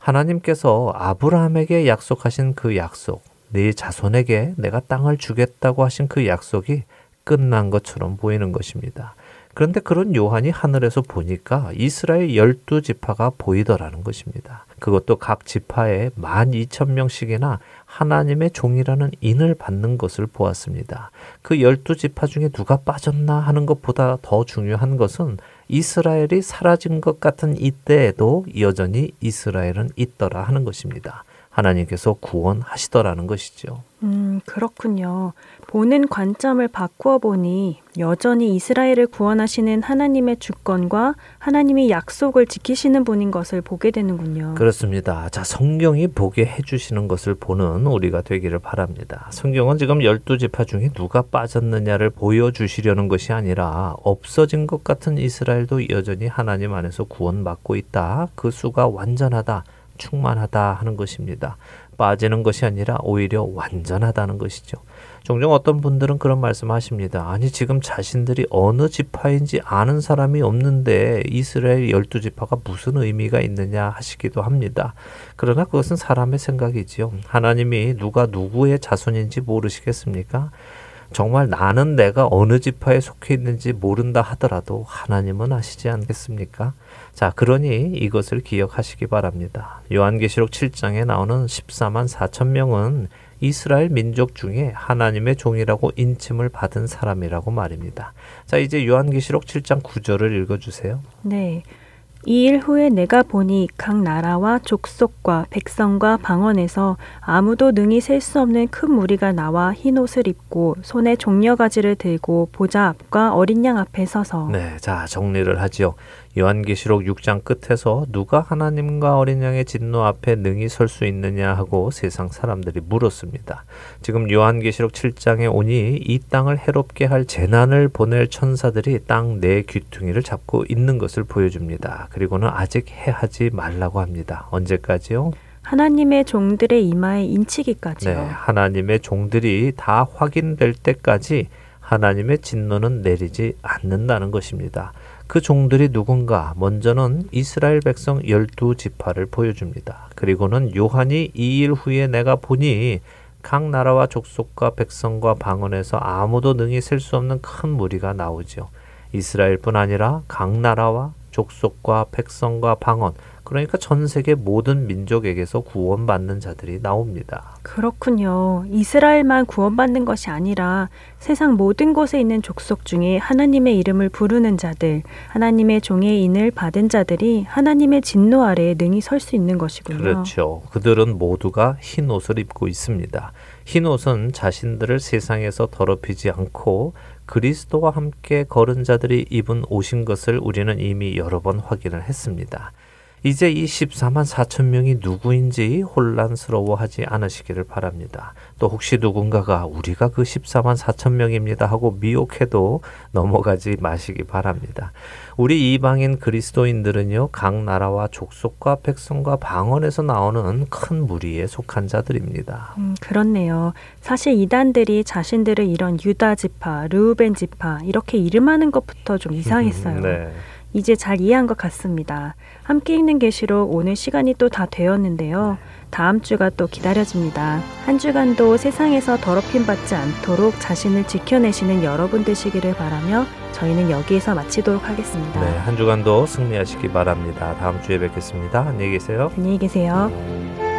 하나님께서 아브라함에게 약속하신 그 약속, 네 자손에게 내가 땅을 주겠다고 하신 그 약속이 끝난 것처럼 보이는 것입니다. 그런데 그런 요한이 하늘에서 보니까 이스라엘 열두 지파가 보이더라는 것입니다. 그것도 각 지파에 만 이천 명씩이나 하나님의 종이라는 인을 받는 것을 보았습니다. 그 열두 지파 중에 누가 빠졌나 하는 것보다 더 중요한 것은 이스라엘이 사라진 것 같은 이때에도 여전히 이스라엘은 있더라 하는 것입니다. 하나님께서 구원하시더라는 것이죠. 음, 그렇군요. 보는 관점을 바꾸어 보니 여전히 이스라엘을 구원하시는 하나님의 주권과 하나님이 약속을 지키시는 분인 것을 보게 되는군요. 그렇습니다. 자, 성경이 보게 해주시는 것을 보는 우리가 되기를 바랍니다. 성경은 지금 열두 지파 중에 누가 빠졌느냐를 보여주시려는 것이 아니라 없어진 것 같은 이스라엘도 여전히 하나님 안에서 구원받고 있다. 그 수가 완전하다. 충만하다 하는 것입니다. 빠지는 것이 아니라 오히려 완전하다는 것이죠. 종종 어떤 분들은 그런 말씀 하십니다. 아니, 지금 자신들이 어느 지파인지 아는 사람이 없는데 이스라엘 열두 지파가 무슨 의미가 있느냐 하시기도 합니다. 그러나 그것은 사람의 생각이지요. 하나님이 누가 누구의 자손인지 모르시겠습니까? 정말 나는 내가 어느 지파에 속해 있는지 모른다 하더라도 하나님은 아시지 않겠습니까? 자, 그러니 이것을 기억하시기 바랍니다. 요한계시록 7장에 나오는 14만 4천 명은 이스라엘 민족 중에 하나님의 종이라고 인침을 받은 사람이라고 말입니다. 자, 이제 요한계시록 7장 9절을 읽어 주세요. 네. 이 일 후에 내가 보니 각 나라와 족속과 백성과 방언에서 아무도 능히 셀 수 없는 큰 무리가 나와 흰 옷을 입고 손에 종려가지를 들고 보좌 앞과 어린 양 앞에 서서 네, 자 정리를 하지요. 요한계시록 6장 끝에서 누가 하나님과 어린 양의 진노 앞에 능히 설 수 있느냐 하고 세상 사람들이 물었습니다. 지금 요한계시록 7장에 오니 이 땅을 해롭게 할 재난을 보낼 천사들이 땅 내 귀퉁이를 잡고 있는 것을 보여줍니다. 그리고는 아직 해하지 말라고 합니다. 언제까지요? 하나님의 종들의 이마에 인치기까지요. 네, 하나님의 종들이 다 확인될 때까지 하나님의 진노는 내리지 않는다는 것입니다. 그 종들이 누군가 먼저는 이스라엘 백성 열두 지파를 보여줍니다. 그리고는 요한이 이 일 후에 내가 보니 각 나라와 족속과 백성과 방언에서 아무도 능히 셀 수 없는 큰 무리가 나오죠. 이스라엘뿐 아니라 각 나라와 족속과 백성과 방언 그러니까 전 세계 모든 민족에게서 구원받는 자들이 나옵니다. 그렇군요. 이스라엘만 구원받는 것이 아니라 세상 모든 곳에 있는 족속 중에 하나님의 이름을 부르는 자들, 하나님의 종의 인을 받은 자들이 하나님의 진노 아래에 능히 설 수 있는 것이군요. 그렇죠. 그들은 모두가 흰 옷을 입고 있습니다. 흰 옷은 자신들을 세상에서 더럽히지 않고 그리스도와 함께 걸은 자들이 입은 옷인 것을 우리는 이미 여러 번 확인을 했습니다. 이제 이 14만 4천 명이 누구인지 혼란스러워하지 않으시기를 바랍니다. 또 혹시 누군가가 우리가 그 14만 4천 명입니다 하고 미혹해도 넘어가지 마시기 바랍니다. 우리 이방인 그리스도인들은요, 각 나라와 족속과 백성과 방언에서 나오는 큰 무리에 속한 자들입니다. 음, 그렇네요. 사실 이단들이 자신들을 이런 유다 지파, 르우벤 지파 이렇게 이름하는 것부터 좀 이상했어요. 네. 이제 잘 이해한 것 같습니다. 함께 읽는 계시록 오늘 시간이 또 다 되었는데요. 다음 주가 또 기다려집니다. 한 주간도 세상에서 더럽힘 받지 않도록 자신을 지켜내시는 여러분 되시기를 바라며 저희는 여기에서 마치도록 하겠습니다. 네, 한 주간도 승리하시기 바랍니다. 다음 주에 뵙겠습니다. 안녕히 계세요. 안녕히 계세요.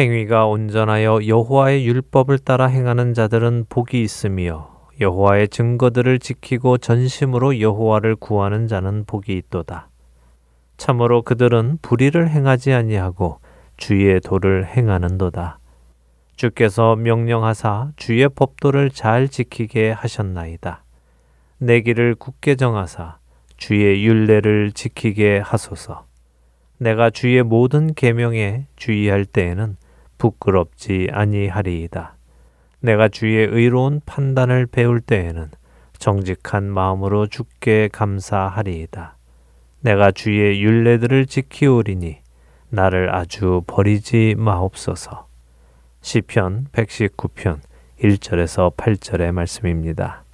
행위가 온전하여 여호와의 율법을 따라 행하는 자들은 복이 있으며 여호와의 증거들을 지키고 전심으로 여호와를 구하는 자는 복이 있도다. 참으로 그들은 불의를 행하지 아니하고 주의 도를 행하는도다. 주께서 명령하사 주의 법도를 잘 지키게 하셨나이다. 내 길을 굳게 정하사 주의 윤례를 지키게 하소서. 내가 주의 모든 계명에 주의할 때에는 부끄럽지 아니하리이다. 내가 주의 의로운 판단을 배울 때에는 정직한 마음으로 주께 감사하리이다. 내가 주의 윤례들을 지키오리니 나를 아주 버리지 마옵소서. 시편 119편 1절에서 8절의 말씀입니다.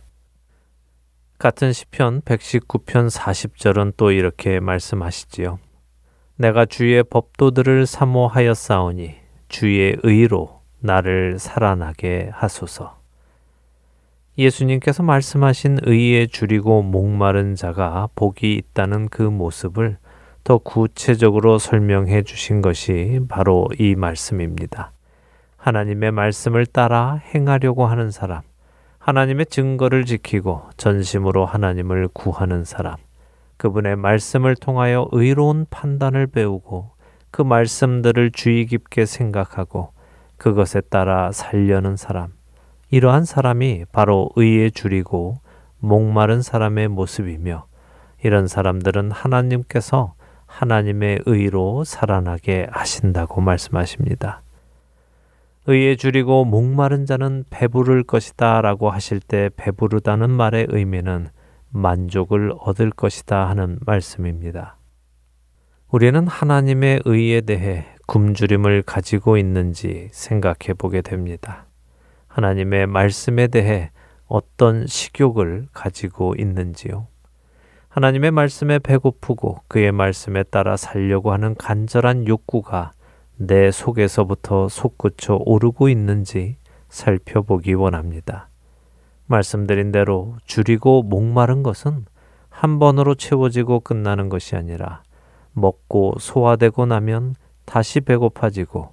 같은 시편 119편 40절은 또 이렇게 말씀하시지요. 내가 주의 법도들을 사모하였사오니 주의 의로 나를 살아나게 하소서. 예수님께서 말씀하신 의에 줄이고 목마른 자가 복이 있다는 그 모습을 더 구체적으로 설명해 주신 것이 바로 이 말씀입니다. 하나님의 말씀을 따라 행하려고 하는 사람, 하나님의 증거를 지키고 전심으로 하나님을 구하는 사람, 그분의 말씀을 통하여 의로운 판단을 배우고 그 말씀들을 주의 깊게 생각하고 그것에 따라 살려는 사람, 이러한 사람이 바로 의에 줄이고 목마른 사람의 모습이며 이런 사람들은 하나님께서 하나님의 의로 살아나게 하신다고 말씀하십니다. 의에 줄이고 목마른 자는 배부를 것이다 라고 하실 때 배부르다는 말의 의미는 만족을 얻을 것이다 하는 말씀입니다. 우리는 하나님의 의에 대해 굶주림을 가지고 있는지 생각해 보게 됩니다. 하나님의 말씀에 대해 어떤 식욕을 가지고 있는지요. 하나님의 말씀에 배고프고 그의 말씀에 따라 살려고 하는 간절한 욕구가 내 속에서부터 솟구쳐 오르고 있는지 살펴보기 원합니다. 말씀드린 대로 줄이고 목마른 것은 한 번으로 채워지고 끝나는 것이 아니라 먹고 소화되고 나면 다시 배고파지고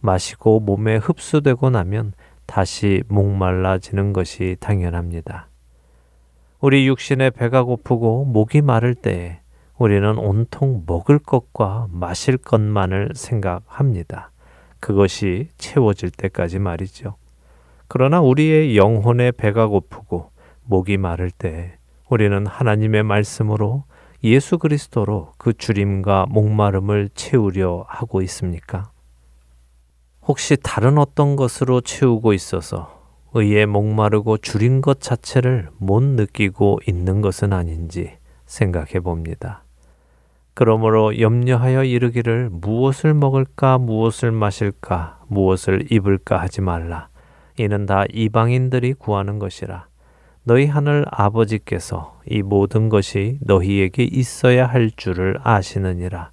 마시고 몸에 흡수되고 나면 다시 목말라지는 것이 당연합니다. 우리 육신의 배가 고프고 목이 마를 때에 우리는 온통 먹을 것과 마실 것만을 생각합니다. 그것이 채워질 때까지 말이죠. 그러나 우리의 영혼의 배가 고프고 목이 마를 때 우리는 하나님의 말씀으로 예수 그리스도로 그 주림과 목마름을 채우려 하고 있습니까? 혹시 다른 어떤 것으로 채우고 있어서 의에 목마르고 줄인 것 자체를 못 느끼고 있는 것은 아닌지 생각해 봅니다. 그러므로 염려하여 이르기를 무엇을 먹을까, 무엇을 마실까, 무엇을 입을까 하지 말라. 이는 다 이방인들이 구하는 것이라. 너희 하늘 아버지께서 이 모든 것이 너희에게 있어야 할 줄을 아시느니라.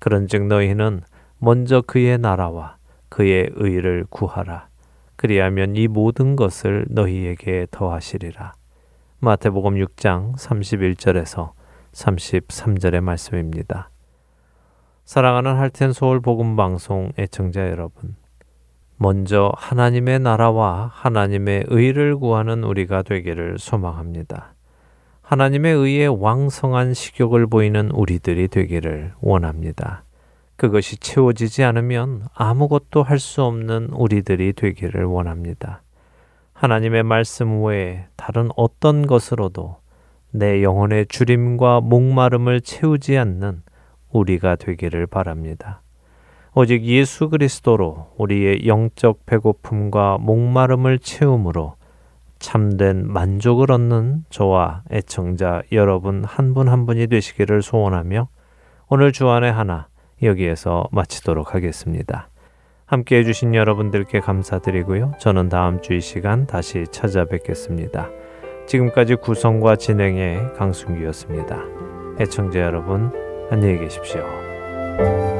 그런즉 너희는 먼저 그의 나라와 그의 의를 구하라. 그리하면 이 모든 것을 너희에게 더하시리라. 마태복음 6장 31절에서 33절의 말씀입니다. 사랑하는 할텐 서울 복음 방송 애청자 여러분. 먼저 하나님의 나라와 하나님의 의를 구하는 우리가 되기를 소망합니다. 하나님의 의에 왕성한 식욕을 보이는 우리들이 되기를 원합니다. 그것이 채워지지 않으면 아무것도 할 수 없는 우리들이 되기를 원합니다. 하나님의 말씀 외에 다른 어떤 것으로도 내 영혼의 주림과 목마름을 채우지 않는 우리가 되기를 바랍니다. 오직 예수 그리스도로 우리의 영적 배고픔과 목마름을 채움으로 참된 만족을 얻는 저와 애청자 여러분 한 분한 한 분이 되시기를 소원하며 오늘 주안의 하나 여기에서 마치도록 하겠습니다. 함께 해주신 여러분들께 감사드리고요. 저는 다음 주 이 시간 다시 찾아뵙겠습니다. 지금까지 구성과 진행의 강순기였습니다. 애청자 여러분, 안녕히 계십시오.